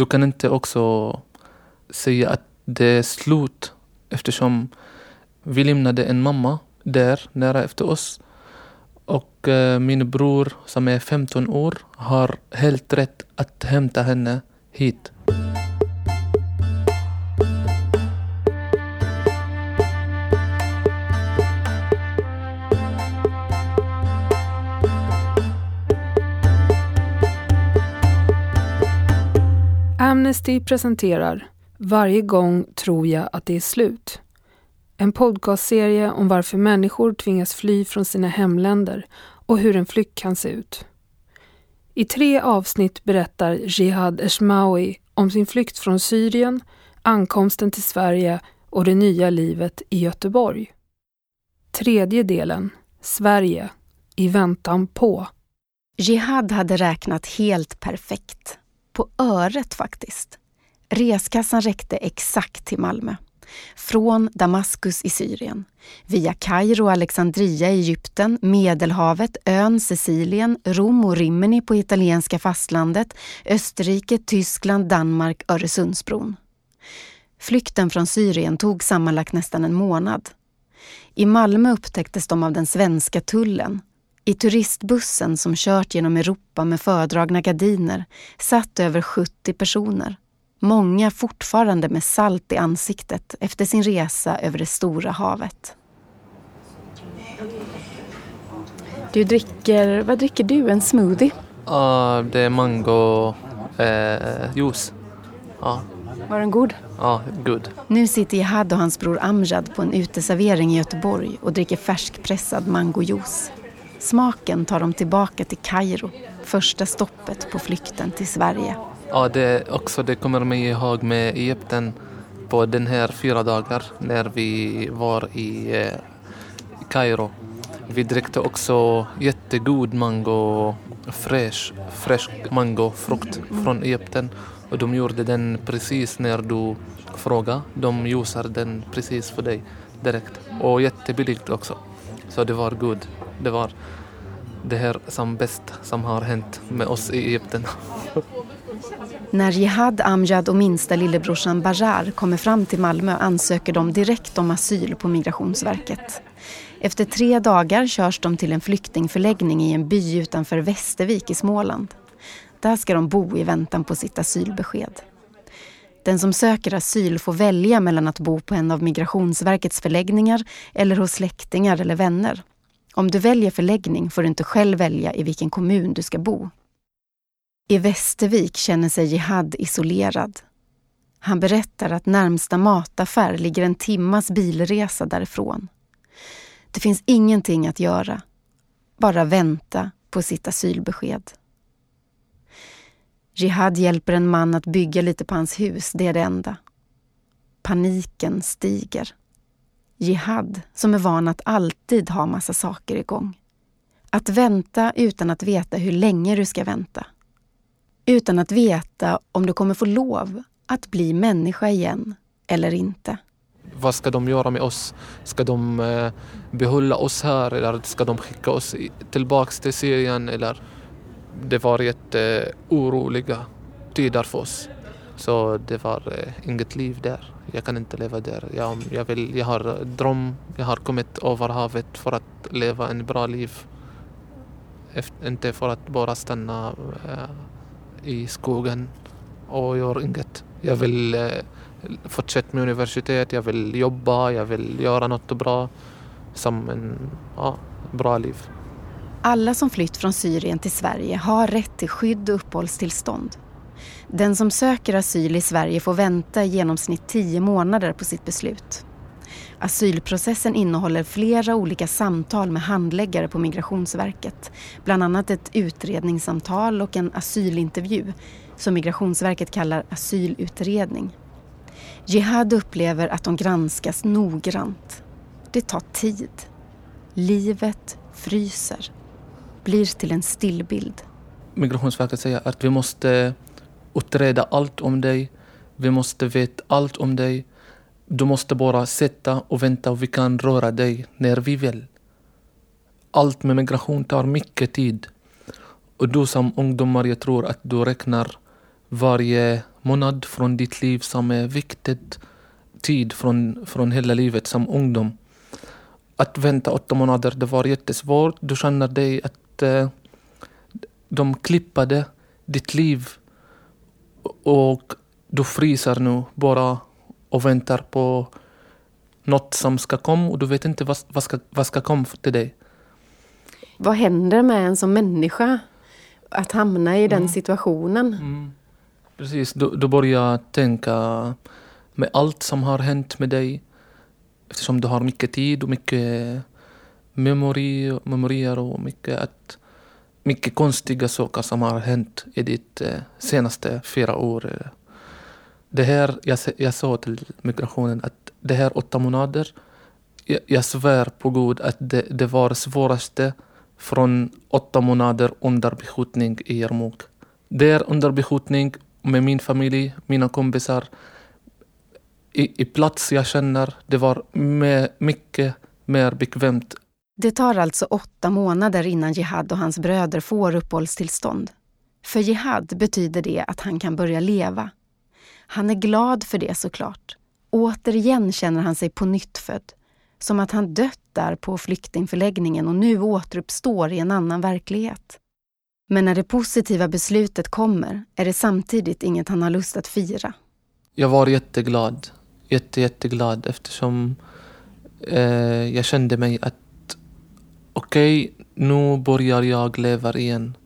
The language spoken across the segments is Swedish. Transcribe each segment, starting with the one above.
du kan inte också säga att det är slut eftersom vi lämnade en mamma där nära efter oss och eh, min bror som är 15 år har helt rätt att hämta henne hit. Amnesty presenterar Varje gång tror jag att det är slut. En podcastserie om varför människor tvingas fly från sina hemländer och hur en flykt kan se ut. I tre avsnitt berättar Jihad Eshmawi om sin flykt från Syrien, ankomsten till Sverige och det nya livet i Göteborg. Tredje delen, Sverige, i väntan på. Jihad hade räknat helt perfekt. På öret faktiskt. Reskassan räckte exakt till Malmö. Från Damaskus i Syrien, via Kairo och Alexandria i Egypten, Medelhavet, ön Sicilien, Rom och Rimini på italienska fastlandet, Österrike, Tyskland, Danmark, Öresundsbron. Flykten från Syrien tog sammanlagt nästan en månad. I Malmö upptäcktes de av den svenska tullen. I turistbussen som kört genom Europa med fördragna gardiner satt över 70 personer. Många fortfarande med salt i ansiktet efter sin resa över det stora havet. Du dricker, vad dricker du? En smoothie? Ja, det är mango eh, juice. Ja. Var den god? Ja, god. Nu sitter Jihad och hans bror Amjad på en uteservering i Göteborg och dricker färskpressad mangojuice. Smaken tar dem tillbaka till Kairo, första stoppet på flykten till Sverige. Ja, det, också, det kommer mig ihåg med Egypten på den här fyra dagar när vi var i eh, Kairo. Vi drickte också jättegod mango, fresh, fresh mangofrukt från Egypten. Och de gjorde den precis när du frågade. De juicar den precis för dig direkt. Och jättebilligt också. Så det var god. Det var det här som bäst som har hänt med oss i Egypten. När Jihad Amjad och minsta lillebrorsan Bajar kommer fram till Malmö ansöker de direkt om asyl på Migrationsverket. Efter tre dagar körs de till en flyktingförläggning i en by utanför Västervik i Småland. Där ska de bo i väntan på sitt asylbesked. Den som söker asyl får välja mellan att bo på en av Migrationsverkets förläggningar eller hos släktingar eller vänner. Om du väljer förläggning får du inte själv välja i vilken kommun du ska bo. I Västervik känner sig Jihad isolerad. Han berättar att närmsta mataffär ligger en timmas bilresa därifrån. Det finns ingenting att göra. Bara vänta på sitt asylbesked. Jihad hjälper en man att bygga lite på hans hus, det är det enda. Paniken stiger. Jihad, som är van att alltid ha massa saker igång. Att vänta utan att veta hur länge du ska vänta utan att veta om du kommer få lov att bli människa igen eller inte. Vad ska de göra med oss? Ska de eh, behålla oss här eller ska de skicka oss tillbaks till Syrien? Eller? Det var jätteoroliga eh, tider för oss. Så det var eh, inget liv där. Jag kan inte leva där. Jag, jag, vill, jag har dröm, jag har kommit över havet för att leva en bra liv. Efter, inte för att bara stanna eh, i skogen och gör inget. Jag vill eh, fortsätta med universitet, jag vill jobba, jag vill göra något bra som en ja, bra liv. Alla som flytt från Syrien till Sverige har rätt till skydd och uppehållstillstånd. Den som söker asyl i Sverige får vänta i genomsnitt tio månader på sitt beslut. Asylprocessen innehåller flera olika samtal med handläggare på Migrationsverket. Bland annat ett utredningssamtal och en asylintervju som Migrationsverket kallar asylutredning. Jihad upplever att de granskas noggrant. Det tar tid. Livet fryser. Blir till en stillbild. Migrationsverket säger att vi måste utreda allt om dig. Vi måste veta allt om dig. Du måste bara sitta och vänta och vi kan röra dig när vi vill. Allt med migration tar mycket tid. Och du som ungdomar, jag tror att du räknar varje månad från ditt liv som är viktigt tid från, från hela livet som ungdom. Att vänta åtta månader, det var jättesvårt. Du känner dig att eh, de klippade ditt liv och du fryser nu bara och väntar på något som ska komma och du vet inte vad, vad, ska, vad ska komma till dig. Vad händer med en som människa att hamna i den mm. situationen? Mm. Precis, du, du börjar tänka med allt som har hänt med dig eftersom du har mycket tid och mycket memori, memorier och mycket, att, mycket konstiga saker som har hänt i ditt eh, senaste fyra år. Det här, jag, jag sa till migrationen att det här åtta månader, jag, jag svär på Gud att det, det var svåraste från åtta månader under beskjutning i Jarmouk. Där under beskjutning med min familj, mina kompisar, i, i plats jag känner, det var med, mycket mer bekvämt. Det tar alltså åtta månader innan Jihad och hans bröder får uppehållstillstånd. För Jihad betyder det att han kan börja leva. Han är glad för det såklart. Återigen känner han sig på nytt född. Som att han dött där på flyktingförläggningen och nu återuppstår i en annan verklighet. Men när det positiva beslutet kommer är det samtidigt inget han har lust att fira. Jag var jätteglad. Jätte, jätteglad eftersom eh, jag kände mig att okej, okay, nu börjar jag leva igen.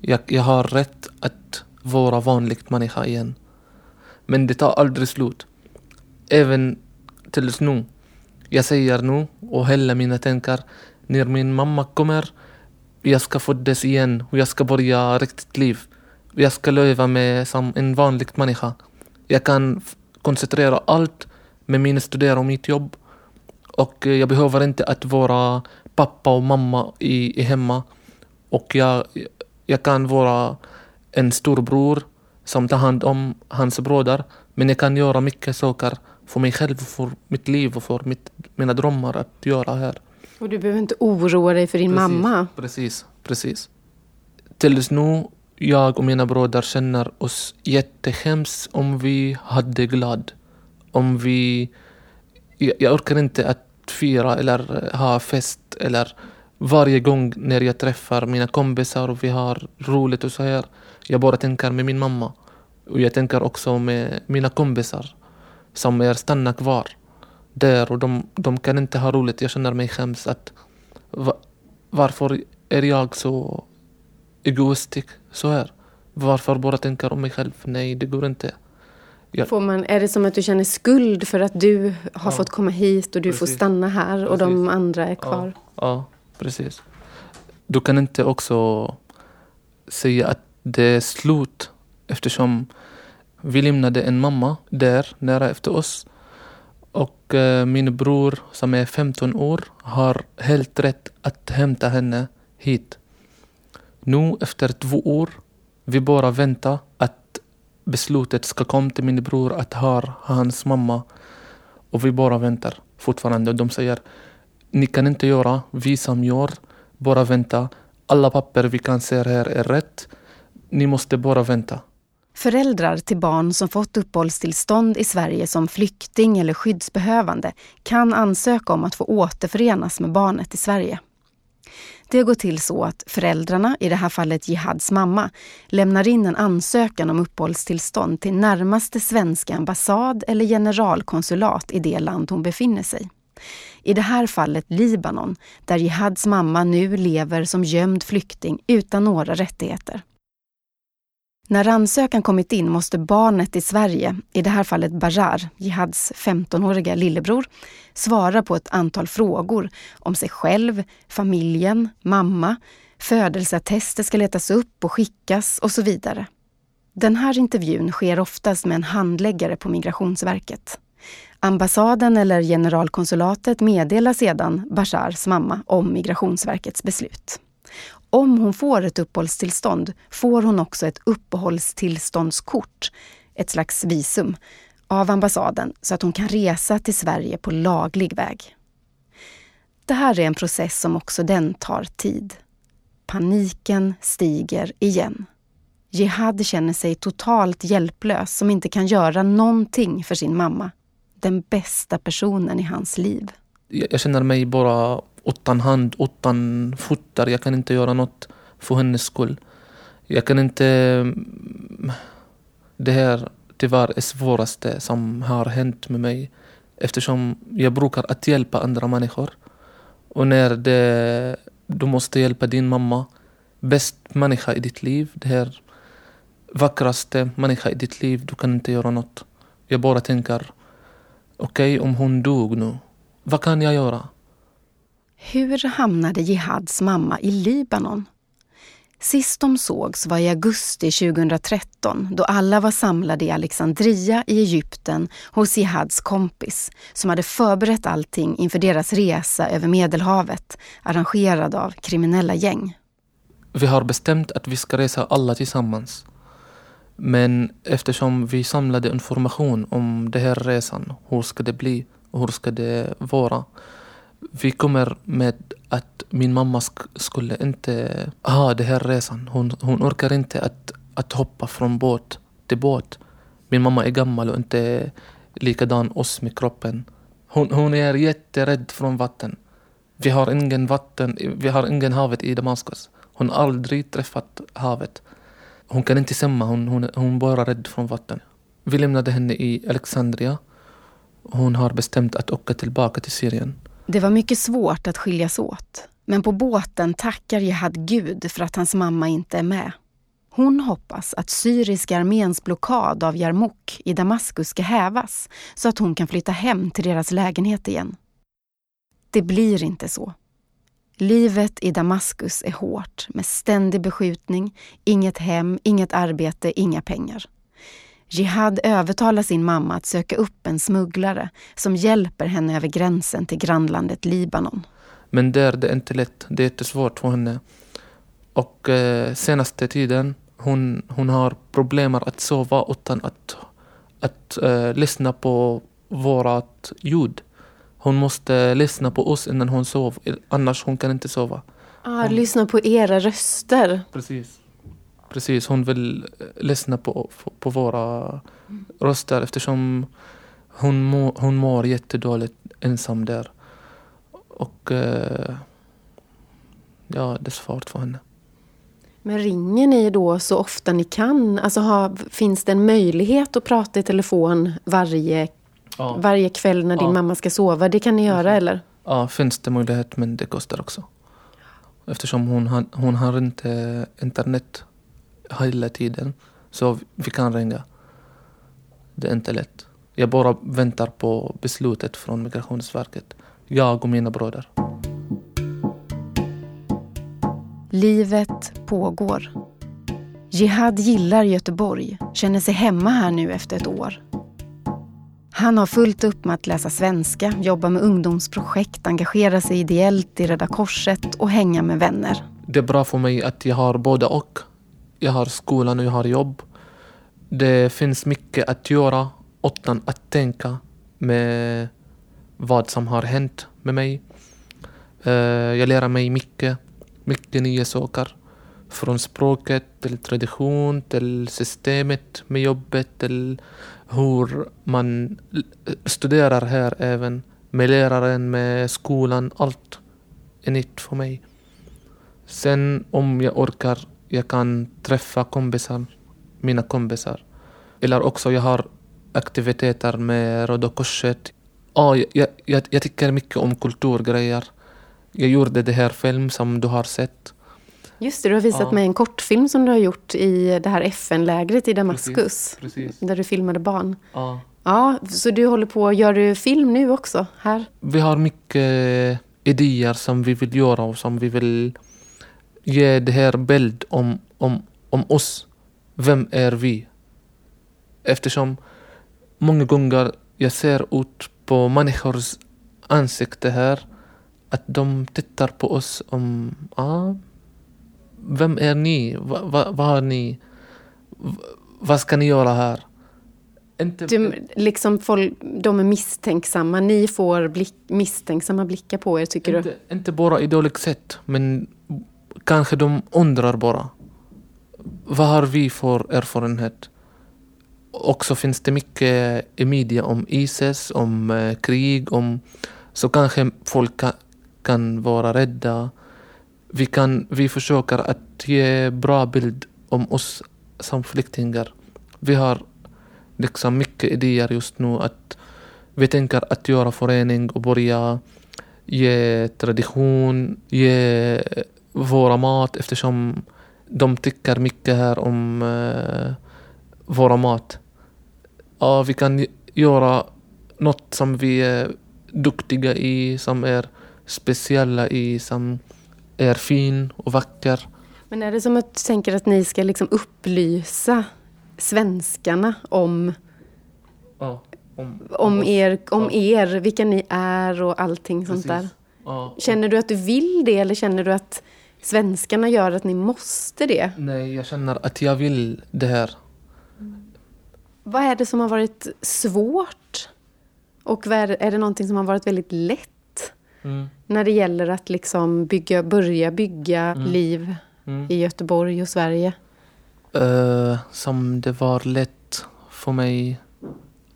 Jag, jag har rätt att vara vanlig människa igen. Men det tar aldrig slut. Även tills nu. Jag säger nu och hela mina tankar när min mamma kommer jag ska födas igen och jag ska börja riktigt liv. Jag ska leva med som en vanlig människa. Jag kan koncentrera allt med min studier och mitt jobb. Och eh, jag behöver inte att vara pappa och mamma i, i hemma. Och jag, jag kan vara en storbror som tar hand om hans bröder. Men jag kan göra mycket saker för mig själv, för mitt liv och för mitt, mina drömmar att göra här. Och du behöver inte oroa dig för din precis, mamma? Precis, precis. Tills nu, jag och mina bröder känner oss jättehemskt om vi hade glad. Om vi... Jag, jag orkar inte att fira eller ha fest eller varje gång när jag träffar mina kompisar och vi har roligt och så här. Jag bara tänker med min mamma. Och jag tänker också med mina kompisar som är stanna kvar där och de, de kan inte ha roligt. Jag känner mig skäms att va, varför är jag så egoistisk så här? Varför bara tänker om mig själv? Nej, det går inte. Jag... Får man, är det som att du känner skuld för att du har ja. fått komma hit och du precis. får stanna här och precis. de andra är kvar? Ja. ja, precis. Du kan inte också säga att det är slut eftersom vi lämnade en mamma där nära efter oss och eh, min bror som är 15 år har helt rätt att hämta henne hit. Nu efter två år, vi bara väntar att beslutet ska komma till min bror att ha hans mamma. Och vi bara väntar fortfarande. De säger, ni kan inte göra, vi som gör, bara vänta. Alla papper vi kan se här är rätt. Ni måste bara vänta. Föräldrar till barn som fått uppehållstillstånd i Sverige som flykting eller skyddsbehövande kan ansöka om att få återförenas med barnet i Sverige. Det går till så att föräldrarna, i det här fallet Jihads mamma, lämnar in en ansökan om uppehållstillstånd till närmaste svenska ambassad eller generalkonsulat i det land hon befinner sig. I det här fallet Libanon, där Jihads mamma nu lever som gömd flykting utan några rättigheter. När ansökan kommit in måste barnet i Sverige, i det här fallet Bashar, Jihads 15-åriga lillebror, svara på ett antal frågor om sig själv, familjen, mamma, födelseattester ska letas upp och skickas och så vidare. Den här intervjun sker oftast med en handläggare på Migrationsverket. Ambassaden eller generalkonsulatet meddelar sedan Bashars mamma om Migrationsverkets beslut. Om hon får ett uppehållstillstånd får hon också ett uppehållstillståndskort, ett slags visum, av ambassaden så att hon kan resa till Sverige på laglig väg. Det här är en process som också den tar tid. Paniken stiger igen. Jihad känner sig totalt hjälplös som inte kan göra någonting för sin mamma. Den bästa personen i hans liv. Jag känner mig bara utan hand, utan fötter. Jag kan inte göra något för hennes skull. Jag kan inte... Mm, det här tyvärr är svåraste som har hänt med mig eftersom jag brukar att hjälpa andra människor. Och när det, du måste hjälpa din mamma, bäst människa i ditt liv, det här vackraste människa i ditt liv, du kan inte göra något. Jag bara tänker, okej okay, om hon dog nu, vad kan jag göra? Hur hamnade Jihads mamma i Libanon? Sist de sågs var i augusti 2013 då alla var samlade i Alexandria i Egypten hos Jihads kompis som hade förberett allting inför deras resa över Medelhavet arrangerad av kriminella gäng. Vi har bestämt att vi ska resa alla tillsammans. Men eftersom vi samlade information om den här resan, hur ska det bli och hur ska det vara? Vi kommer med att min mamma sk skulle inte ha den här resan. Hon, hon orkar inte att, att hoppa från båt till båt. Min mamma är gammal och inte likadan oss med kroppen. Hon, hon är jätterädd från vatten. Vi har ingen vatten, vi har ingen havet i Damaskus. Hon har aldrig träffat havet. Hon kan inte simma, hon, hon, hon bara rädd från vatten. Vi lämnade henne i Alexandria. Hon har bestämt att åka tillbaka till Syrien. Det var mycket svårt att skiljas åt. Men på båten tackar Jihad Gud för att hans mamma inte är med. Hon hoppas att syriska arméns blockad av Jarmuk i Damaskus ska hävas så att hon kan flytta hem till deras lägenhet igen. Det blir inte så. Livet i Damaskus är hårt med ständig beskjutning, inget hem, inget arbete, inga pengar. Jihad övertalar sin mamma att söka upp en smugglare som hjälper henne över gränsen till grannlandet Libanon. Men där det är inte lätt. Det är jättesvårt för henne. Och eh, senaste tiden hon, hon har problem att sova utan att, att eh, lyssna på vårat ljud. Hon måste lyssna på oss innan hon sover, annars hon kan inte sova. Ah, hon... Lyssna på era röster. Precis. Precis, hon vill lyssna på, på våra röster eftersom hon, må, hon mår jättedåligt ensam där. Och eh, ja, det är svårt för henne. Men ringer ni då så ofta ni kan? Alltså har, finns det en möjlighet att prata i telefon varje, ja. varje kväll när din ja. mamma ska sova? Det kan ni göra eller? Ja, finns det möjlighet men det kostar också. Eftersom hon, har, hon har inte internet hela tiden. Så vi kan ringa. Det är inte lätt. Jag bara väntar på beslutet från Migrationsverket. Jag och mina bröder. Livet pågår. Jihad gillar Göteborg, känner sig hemma här nu efter ett år. Han har fullt upp med att läsa svenska, jobba med ungdomsprojekt, engagera sig ideellt i Röda Korset och hänga med vänner. Det är bra för mig att jag har både och. Jag har skolan och jag har jobb. Det finns mycket att göra utan att tänka med vad som har hänt med mig. Eh, jag lär mig mycket, mycket nya saker. Från språket till tradition, till systemet med jobbet, till hur man studerar här även. Med läraren, med skolan, allt är nytt för mig. Sen om jag orkar jag kan träffa kompisar, mina kompisar. Eller också jag har aktiviteter med Röda Korset. Ah, jag, jag, jag tycker mycket om kulturgrejer. Jag gjorde det här film som du har sett. Just det, du har visat ja. mig en kortfilm som du har gjort i det här FN-lägret i Damaskus. Precis, precis. Där du filmade barn. Ja. ja. Så du håller på, gör du film nu också? här? Vi har mycket idéer som vi vill göra och som vi vill ge det här bild om, om, om oss. Vem är vi? Eftersom många gånger jag ser ut på människors ansikte här att de tittar på oss om ah, vem är ni? Va, va, vad har ni? Va, vad ska ni göra här? Inte... Du, liksom folk, de är misstänksamma. Ni får blick, misstänksamma blickar på er, tycker inte, du? Inte bara i dåligt sätt, men kanske de undrar bara. vad har vi för erfarenhet? Också finns det mycket i media om ISIS, om eh, krig, om så kanske folk kan, kan vara rädda. Vi, kan, vi försöker att ge bra bild om oss som flyktingar. Vi har liksom mycket idéer just nu att vi tänker att göra förening och börja ge tradition, ge våra mat eftersom de tycker mycket här om uh, våra mat. Ja, vi kan göra något som vi är duktiga i, som är speciella i, som är fin och vacker. Men är det som att du tänker att ni ska liksom upplysa svenskarna om, ja, om, om, er, om er, vilka ni är och allting sånt där? Ja, känner du att du vill det eller känner du att svenskarna gör att ni måste det? Nej, jag känner att jag vill det här. Vad är det som har varit svårt? Och är det någonting som har varit väldigt lätt? Mm. När det gäller att liksom bygga, börja bygga mm. liv mm. i Göteborg och Sverige? Uh, som det var lätt för mig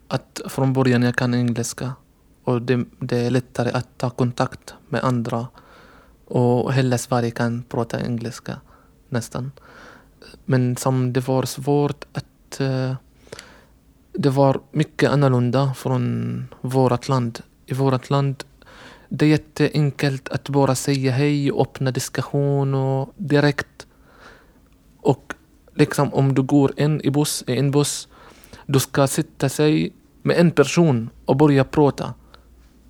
att från början jag kan engelska och det, det är lättare att ta kontakt med andra och hela Sverige kan prata engelska nästan. Men som det var svårt att uh, det var mycket annorlunda från vårt land. I vårt land det är jätteenkelt att bara säga hej och öppna diskussion och direkt. Och liksom om du går in i buss, i en buss, du ska sitta sig med en person och börja prata.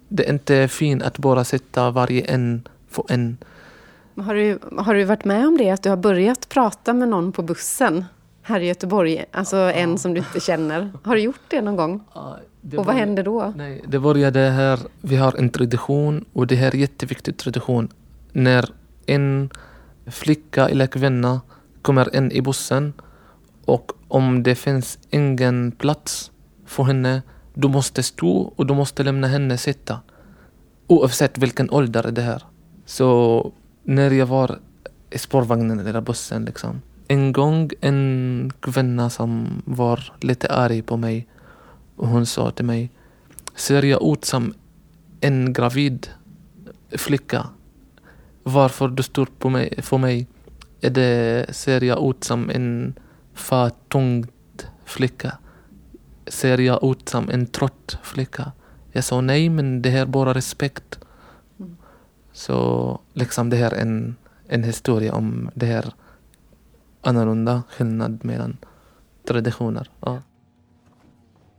Det är inte fint att bara sitta varje en för en. Har du, har du varit med om det, att du har börjat prata med någon på bussen? här i Göteborg? Alltså en som du inte känner. Har du gjort det någon gång? Det och vad händer då? Nej, det började här, vi har en tradition och det här är en jätteviktig tradition. När en flicka eller kvinna kommer in i bussen och om det finns ingen plats för henne, du måste stå och du måste lämna henne sitta. Oavsett vilken ålder det är. Så när jag var i spårvagnen eller bussen liksom, en gång en kvinna som var lite arg på mig och hon sa till mig Ser jag ut som en gravid flicka? Varför du står på mig, för mig? Är det, ser jag ut som en för tung flicka? Ser jag ut som en trött flicka? Jag sa nej, men det här är bara respekt. Så liksom det här är en, en historia om det här annorlunda skillnad mellan traditioner. Ja.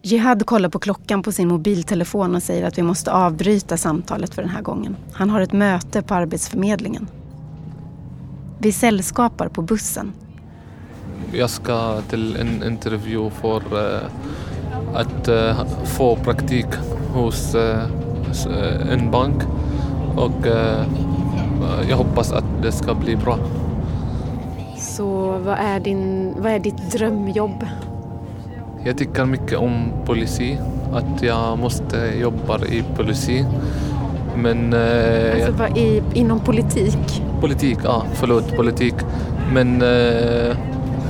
Jihad kollar på klockan på sin mobiltelefon och säger att vi måste avbryta samtalet för den här gången. Han har ett möte på Arbetsförmedlingen. Vi sällskapar på bussen. Jag ska till en intervju för uh, att uh, få praktik hos uh, en bank och jag hoppas att det ska bli bra. Så vad är, din, vad är ditt drömjobb? Jag tycker mycket om polisi, att jag måste jobba i polisi. Men... Eh, alltså i, inom politik? Politik, ja förlåt, politik. Men eh,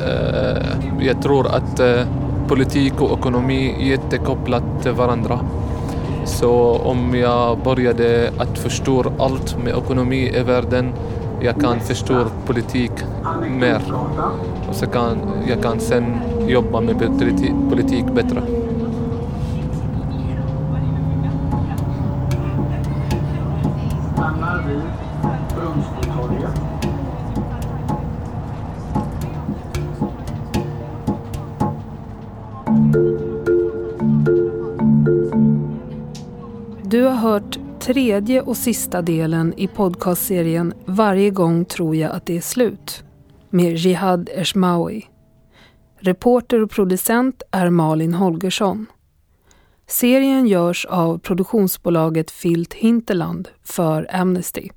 eh, jag tror att eh, politik och ekonomi är jättekopplat till varandra. Så om jag började att förstå allt med ekonomi i världen jag kan förstå politik mer. Och så kan, jag kan sen jobba med politik, politik bättre. Tredje och sista delen i podcastserien Varje gång tror jag att det är slut med Jihad Eshmawi. Reporter och producent är Malin Holgersson. Serien görs av produktionsbolaget Filt Hinterland för Amnesty.